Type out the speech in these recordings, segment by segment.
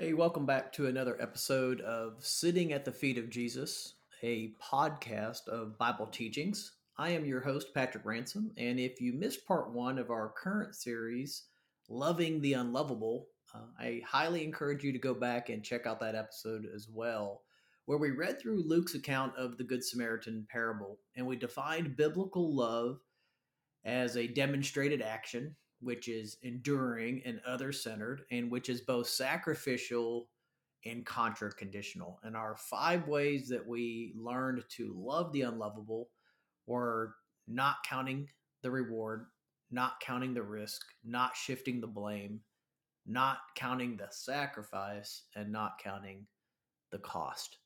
Hey, welcome back to another episode of Sitting at the Feet of Jesus, a podcast of Bible teachings. I am your host, Patrick Ransom, and if you missed part one of our current series, Loving the Unlovable, uh, I highly encourage you to go back and check out that episode as well, where we read through Luke's account of the Good Samaritan parable and we defined biblical love as a demonstrated action which is enduring and other centered, and which is both sacrificial and contra conditional. And our five ways that we learned to love the unlovable were not counting the reward, not counting the risk, not shifting the blame, not counting the sacrifice, and not counting the cost.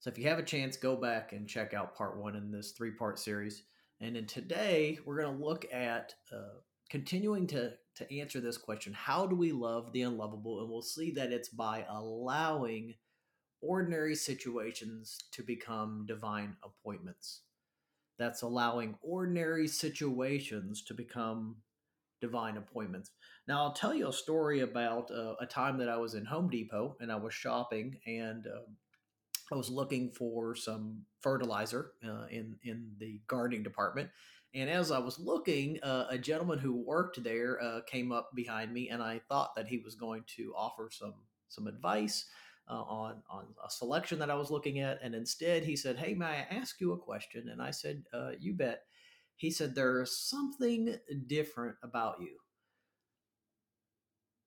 So if you have a chance, go back and check out part one in this three part series. And then today, we're going to look at uh, continuing to to answer this question how do we love the unlovable? And we'll see that it's by allowing ordinary situations to become divine appointments. That's allowing ordinary situations to become divine appointments. Now i'll tell you a story about uh, a time that i was in home depot and i was shopping and uh, I was looking for some fertilizer uh, in in the gardening department, and as I was looking, uh, a gentleman who worked there uh, came up behind me, and I thought that he was going to offer some some advice uh, on on a selection that I was looking at, and instead he said, "Hey, may I ask you a question?" And I said, uh, "You bet." He said, "There's something different about you."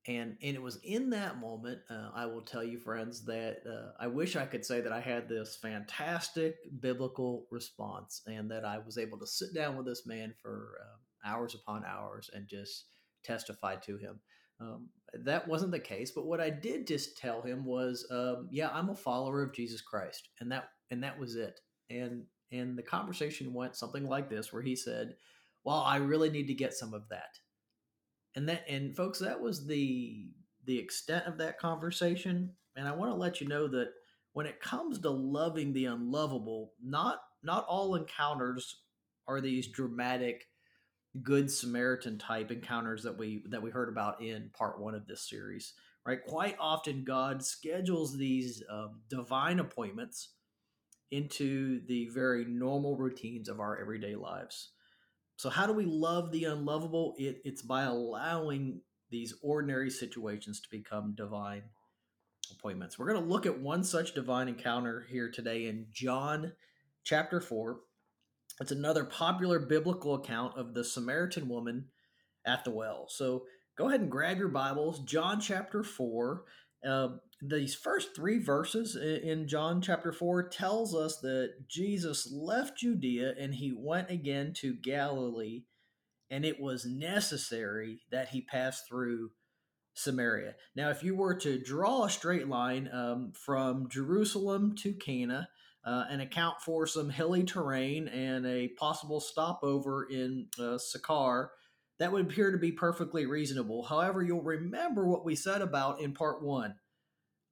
And and it was in that moment uh, i will tell you friends that uh, i wish i could say that i had this fantastic biblical response and that i was able to sit down with this man for uh, hours upon hours and just testify to him. Um, that wasn't the case but what i did just tell him was um, yeah i'm a follower of jesus christ and that and that was it. And and the conversation went something like this where he said well i really need to get some of that and that and folks that was the the extent of that conversation and i want to let you know that when it comes to loving the unlovable not not all encounters are these dramatic good samaritan type encounters that we that we heard about in part one of this series right? Quite often god schedules these um, divine appointments into the very normal routines of our everyday lives so, how do we love the unlovable? It, it's by allowing these ordinary situations to become divine appointments. We're going to look at one such divine encounter here today in John chapter 4. It's another popular biblical account of the Samaritan woman at the well. So, go ahead and grab your Bibles, John chapter 4. Uh, these first three verses in John chapter 4 tells us that Jesus left Judea and he went again to Galilee, and it was necessary that he pass through Samaria. Now, if you were to draw a straight line um, from Jerusalem to Cana uh, and account for some hilly terrain and a possible stopover in uh, that would appear to be perfectly reasonable. However, you'll remember what we said about in part one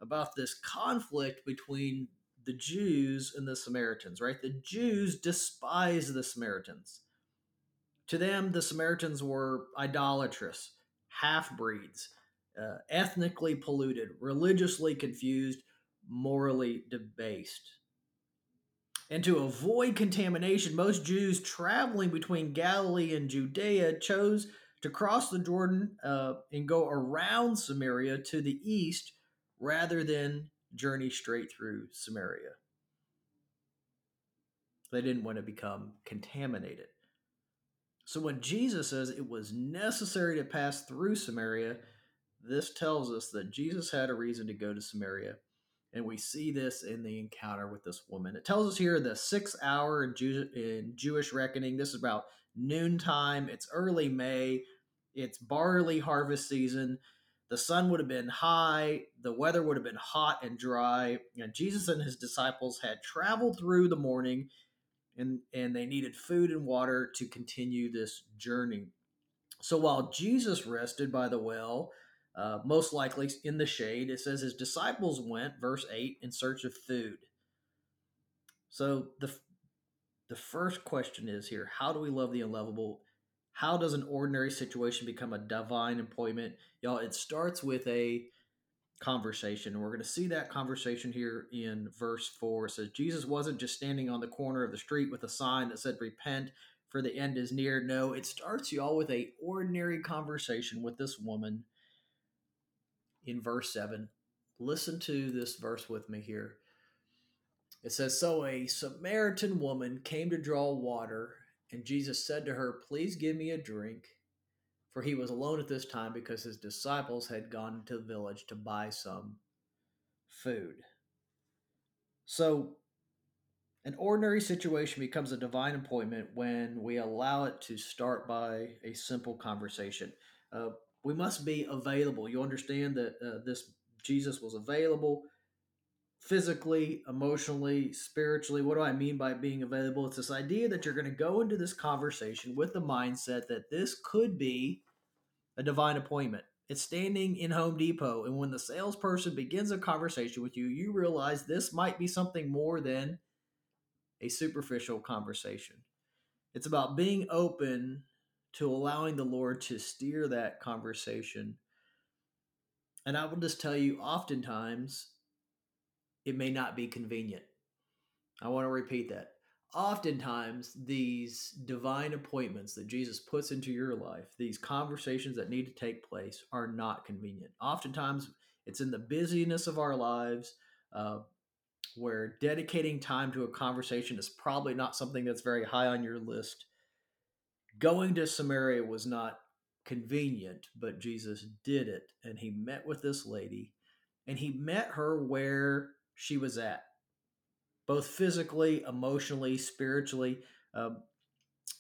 about this conflict between the Jews and the Samaritans, right? The Jews despise the Samaritans. To them, the Samaritans were idolatrous, half breeds, uh, ethnically polluted, religiously confused, morally debased. And to avoid contamination, most Jews traveling between Galilee and Judea chose to cross the Jordan uh, and go around Samaria to the east rather than journey straight through Samaria. They didn't want to become contaminated. So when Jesus says it was necessary to pass through Samaria, this tells us that Jesus had a reason to go to Samaria. And we see this in the encounter with this woman. It tells us here the sixth hour in, Jew- in Jewish reckoning. This is about noontime. It's early May. It's barley harvest season the sun would have been high, the weather would have been hot and dry, and Jesus and his disciples had traveled through the morning and, and they needed food and water to continue this journey. So while Jesus rested by the well, uh, most likely in the shade, it says his disciples went, verse 8, in search of food. So the, the first question is here how do we love the unlovable? How does an ordinary situation become a divine employment? Y'all, it starts with a conversation. And we're going to see that conversation here in verse 4. It says, Jesus wasn't just standing on the corner of the street with a sign that said, Repent, for the end is near. No, it starts y'all with a ordinary conversation with this woman in verse 7. Listen to this verse with me here. It says, So a Samaritan woman came to draw water, and Jesus said to her, Please give me a drink for he was alone at this time because his disciples had gone into the village to buy some food. So, an ordinary situation becomes a divine appointment when we allow it to start by a simple conversation. Uh, we must be available. You understand that uh, this Jesus was available physically, emotionally, spiritually. What do I mean by being available? It's this idea that you're going to go into this conversation with the mindset that this could be a divine appointment. It's standing in Home Depot, and when the salesperson begins a conversation with you, you realize this might be something more than a superficial conversation. It's about being open to allowing the Lord to steer that conversation. And I will just tell you, oftentimes, it may not be convenient. I want to repeat that. Oftentimes, these divine appointments that Jesus puts into your life, these conversations that need to take place, are not convenient. Oftentimes, it's in the busyness of our lives uh, where dedicating time to a conversation is probably not something that's very high on your list. Going to Samaria was not convenient, but Jesus did it. And he met with this lady, and he met her where she was at, both physically, emotionally, spiritually. Uh,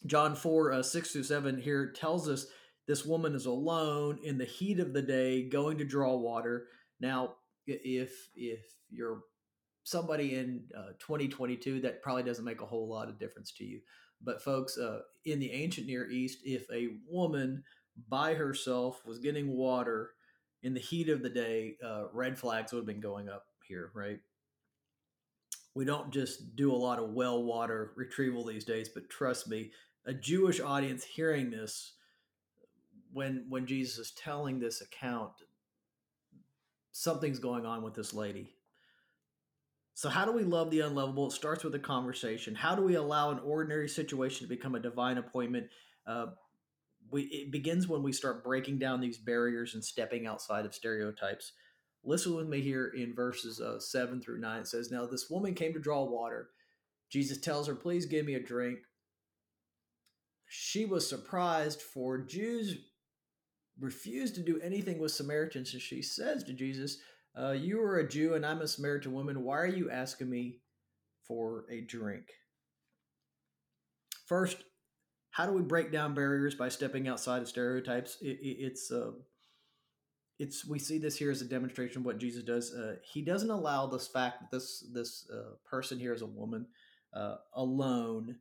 John 4 uh, 6 through 7 here tells us this woman is alone in the heat of the day going to draw water. Now, if if you're somebody in uh, 2022, that probably doesn't make a whole lot of difference to you. But folks, uh, in the ancient Near East, if a woman by herself was getting water in the heat of the day, uh, red flags would have been going up here, right? We don't just do a lot of well water retrieval these days, but trust me, a Jewish audience hearing this when when Jesus is telling this account, something's going on with this lady. So how do we love the unlovable? It starts with a conversation. How do we allow an ordinary situation to become a divine appointment? Uh, we, it begins when we start breaking down these barriers and stepping outside of stereotypes. Listen with me here in verses uh, 7 through 9. It says, Now this woman came to draw water. Jesus tells her, Please give me a drink. She was surprised, for Jews refused to do anything with Samaritans. And she says to Jesus, uh, You are a Jew, and I'm a Samaritan woman. Why are you asking me for a drink? First, how do we break down barriers by stepping outside of stereotypes? It, it, it's uh, it's we see this here as a demonstration of what Jesus does. Uh, he doesn't allow this fact that this this uh, person here is a woman uh, alone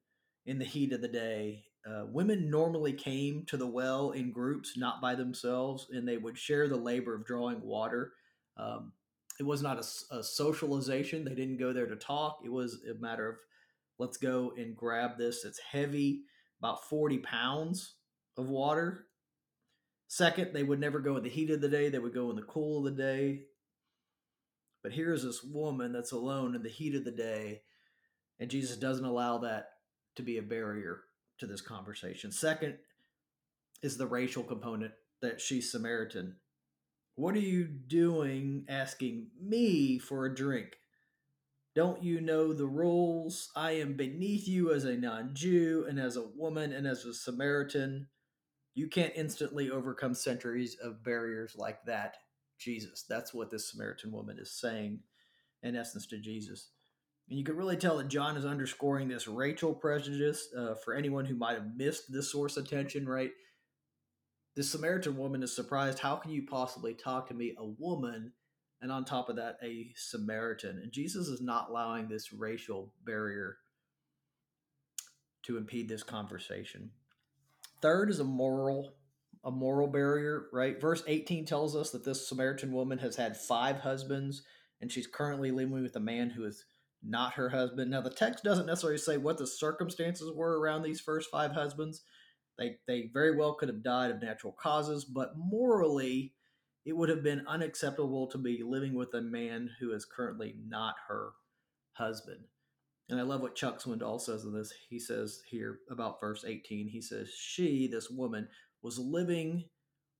in the heat of the day. Uh, women normally came to the well in groups, not by themselves, and they would share the labor of drawing water. Um, it was not a, a socialization. They didn't go there to talk. It was a matter of let's go and grab this. It's heavy, about forty pounds of water Second, they would never go in the heat of the day, they would go in the cool of the day. But here's this woman that's alone in the heat of the day, and Jesus doesn't allow that to be a barrier to this conversation. Second is the racial component that she's Samaritan. What are you doing asking me for a drink? Don't you know the rules? I am beneath you as a non Jew and as a woman and as a Samaritan. You can't instantly overcome centuries of barriers like that, Jesus. That's what this Samaritan woman is saying, in essence, to Jesus. And you can really tell that John is underscoring this racial prejudice uh, for anyone who might have missed this source of tension, right? This Samaritan woman is surprised. How can you possibly talk to me, a woman, and on top of that, a Samaritan? And Jesus is not allowing this racial barrier to impede this conversation. Third is a moral a moral barrier, right? Verse 18 tells us that this Samaritan woman has had five husbands and she's currently living with a man who is not her husband. Now the text doesn't necessarily say what the circumstances were around these first five husbands. They they very well could have died of natural causes, but morally it would have been unacceptable to be living with a man who is currently not her husband. And I love what Chuck Swindoll says in this. He says here about verse 18, he says, She, this woman, was living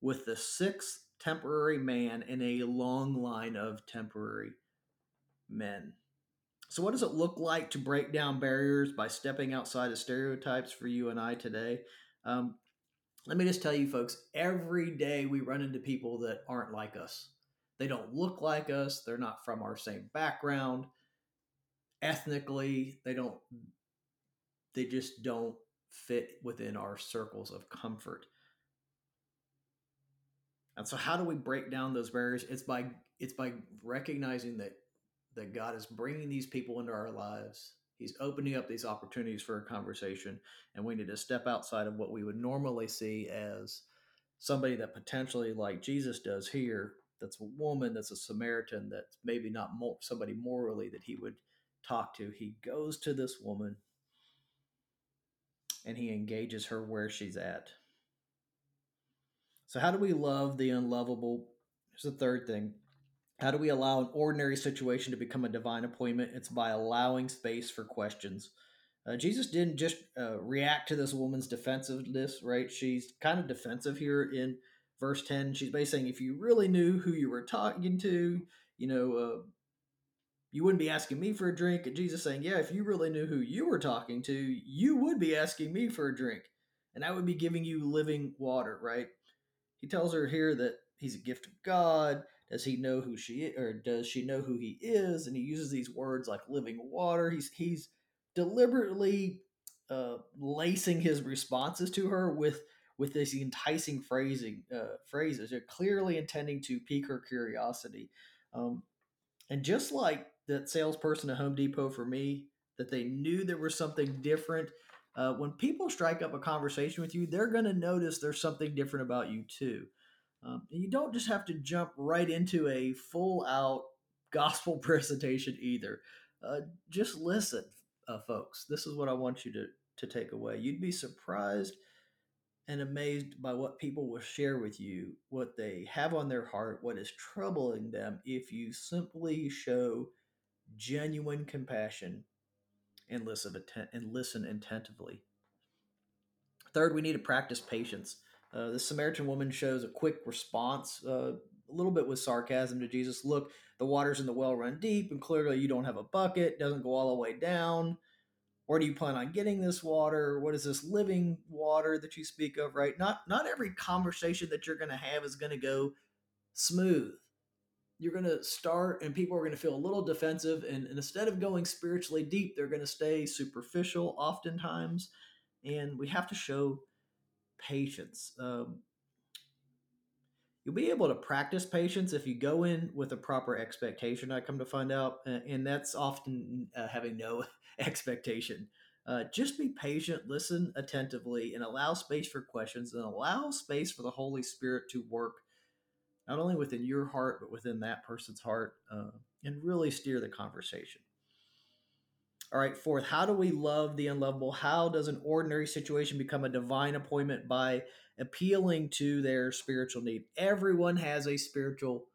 with the sixth temporary man in a long line of temporary men. So, what does it look like to break down barriers by stepping outside of stereotypes for you and I today? Um, let me just tell you, folks, every day we run into people that aren't like us. They don't look like us, they're not from our same background. Ethnically, they don't, they just don't fit within our circles of comfort. And so how do we break down those barriers? It's by it's by recognizing that that God is bringing these people into our lives. He's opening up these opportunities for a conversation, and we need to step outside of what we would normally see as somebody that potentially, like Jesus does here, that's a woman, that's a Samaritan, that's maybe not more, somebody morally that he would talk to. He goes to this woman and he engages her where she's at. So, how do we love the unlovable? Here's the third thing. How do we allow an ordinary situation to become a divine appointment? It's by allowing space for questions. Uh, Jesus didn't just uh, react to this woman's defensiveness, right? She's kind of defensive here in verse 10. She's basically saying, if you really knew who you were talking to, you know, uh, you wouldn't be asking me for a drink. And Jesus saying, yeah, if you really knew who you were talking to, you would be asking me for a drink. And I would be giving you living water, right? He tells her here that he's a gift of God. Does he know who she is, or does she know who he is? And he uses these words like living water. He's he's deliberately uh, lacing his responses to her with with this enticing phrasing uh, phrases. They're clearly intending to pique her curiosity. Um, and just like that salesperson at Home Depot for me, that they knew there was something different uh, when people strike up a conversation with you, they're going to notice there's something different about you too. Um, you don't just have to jump right into a full out gospel presentation either. Uh, just listen, uh, folks. This is what I want you to, to take away. You'd be surprised and amazed by what people will share with you, what they have on their heart, what is troubling them, if you simply show genuine compassion and listen and listen attentively. Third, we need to practice patience. Uh, the Samaritan woman shows a quick response, uh, a little bit with sarcasm to Jesus. Look, the waters in the well run deep, and clearly you don't have a bucket. Doesn't go all the way down. Where do you plan on getting this water? What is this living water that you speak of? Right? Not not every conversation that you're going to have is going to go smooth you're going to start and people are going to feel a little defensive and, and instead of going spiritually deep they're going to stay superficial oftentimes. And we have to show patience. Um, you'll be able to practice patience if you go in with a proper expectation i come to find out and that's often uh, having no expectation. Uh, just be patient listen attentively and allow space for questions and allow space for the holy spirit to work not only within your heart, but within that person's heart, uh, and really steer the conversation. All right, fourth, how do we love the unlovable? How does an ordinary situation become a divine appointment by appealing to their spiritual need? Everyone has a spiritual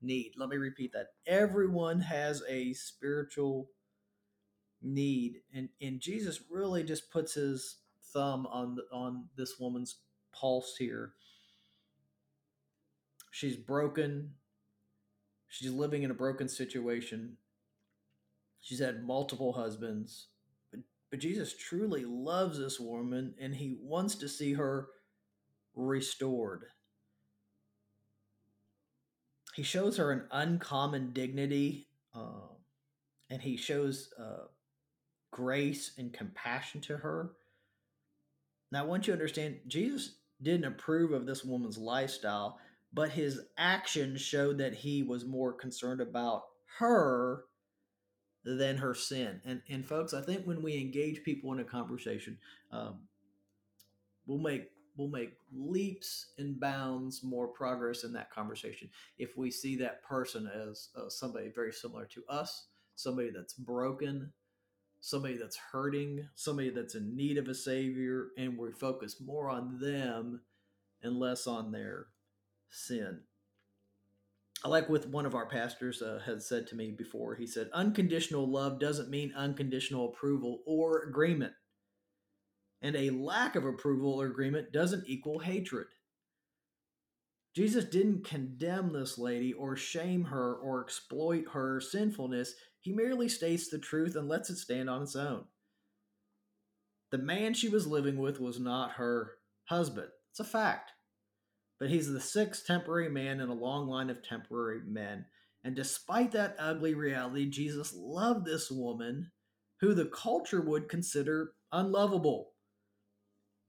need. Let me repeat that. Everyone has a spiritual need. And, and Jesus really just puts his thumb on the, on this woman's pulse here She's broken. She's living in a broken situation. She's had multiple husbands. But, but Jesus truly loves this woman and he wants to see her restored. He shows her an uncommon dignity uh, and he shows uh, grace and compassion to her. Now, I want you to understand, Jesus didn't approve of this woman's lifestyle but his actions showed that he was more concerned about her than her sin. And and folks, I think when we engage people in a conversation, um, we'll make we'll make leaps and bounds more progress in that conversation if we see that person as uh, somebody very similar to us, somebody that's broken, somebody that's hurting, somebody that's in need of a savior, and we focus more on them and less on their sin. I like what one of our pastors uh, had said to me before. He said, Unconditional love doesn't mean unconditional approval or agreement. And a lack of approval or agreement doesn't equal hatred. Jesus didn't condemn this lady or shame her or exploit her sinfulness. He merely states the truth and lets it stand on its own. The man she was living with was not her husband. It's a fact. But he's the sixth temporary man in a long line of temporary men. And despite that ugly reality, Jesus loved this woman who the culture would consider unlovable.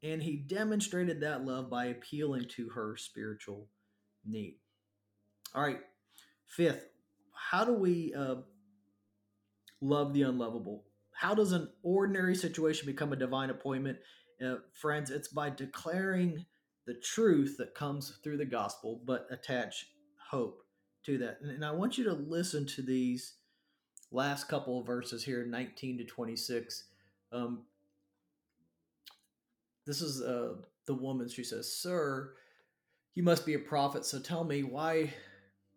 And he demonstrated that love by appealing to her spiritual need. All right, fifth, how do we uh, love the unlovable? How does an ordinary situation become a divine appointment? Uh, friends, it's by declaring the truth that comes through the gospel, but attach hope to that. And, I want you to listen to these last couple of verses here, 19 to 26. Um, this is uh, the woman. She says, Sir, you must be a prophet. So tell me, why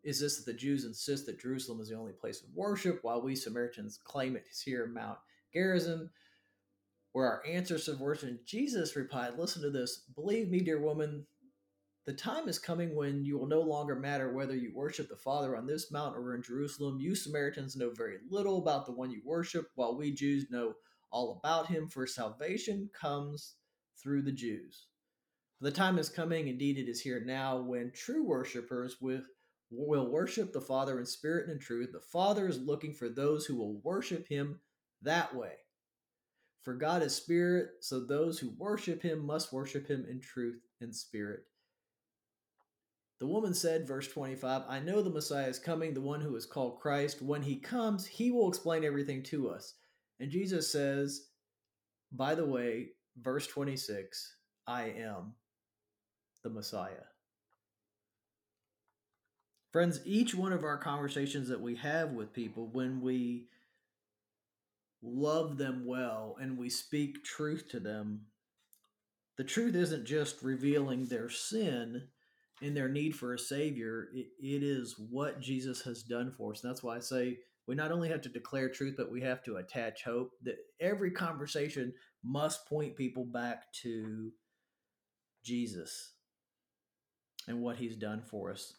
is this that the Jews insist that Jerusalem is the only place of worship, while we Samaritans claim it is here Mount Gerizim, where our ancestors worshiped? And Jesus replied, Listen to this. Believe me, dear woman, the time is coming when you will no longer matter whether you worship the Father on this mountain or in Jerusalem. You Samaritans know very little about the one you worship, while we Jews know all about him, for salvation comes through the Jews. The time is coming, indeed it is here now, when true worshippers will worship the Father in spirit and in truth. The Father is looking for those who will worship him that way. For God is spirit, so those who worship him must worship him in truth and spirit. The woman said, verse 25, I know the Messiah is coming, the one who is called Christ. When he comes, he will explain everything to us. And Jesus says, by the way, verse 26, I am the Messiah. Friends, each one of our conversations that we have with people, when we love them well and we speak truth to them, the truth isn't just revealing their sin and their need for a savior it, it is what jesus has done for us. And that's why i say we not only have to declare truth but we have to attach hope that every conversation must point people back to jesus and what he's done for us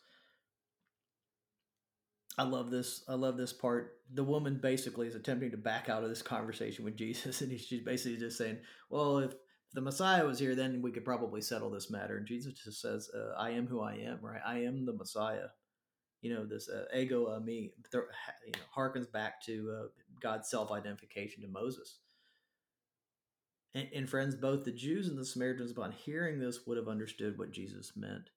I love this. I love this part. The woman basically is attempting to back out of this conversation with Jesus, and she's basically just saying, "Well, if the Messiah was here, then we could probably settle this matter. And Jesus just says, uh, I am who I am, right? I am the Messiah. You know, this uh, ego uh, me, you know, harkens back to uh, God's self identification to Moses. And, and friends, both the Jews and the Samaritans, upon hearing this, would have understood what Jesus meant.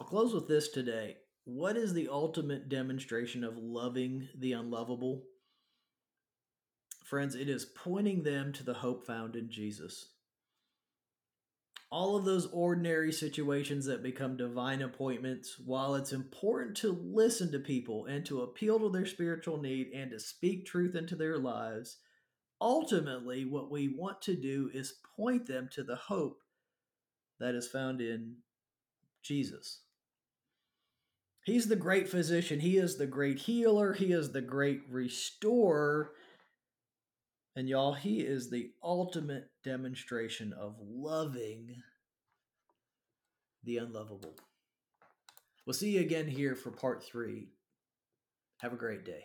I'll close with this today. What is the ultimate demonstration of loving the unlovable? Friends, it is pointing them to the hope found in Jesus. All of those ordinary situations that become divine appointments, while it's important to listen to people and to appeal to their spiritual need and to speak truth into their lives, ultimately, what we want to do is point them to the hope that is found in Jesus. He's the great physician. He is the great healer. He is the great restorer. And y'all, he is the ultimate demonstration of loving the unlovable. We'll see you again here for part three. Have a great day.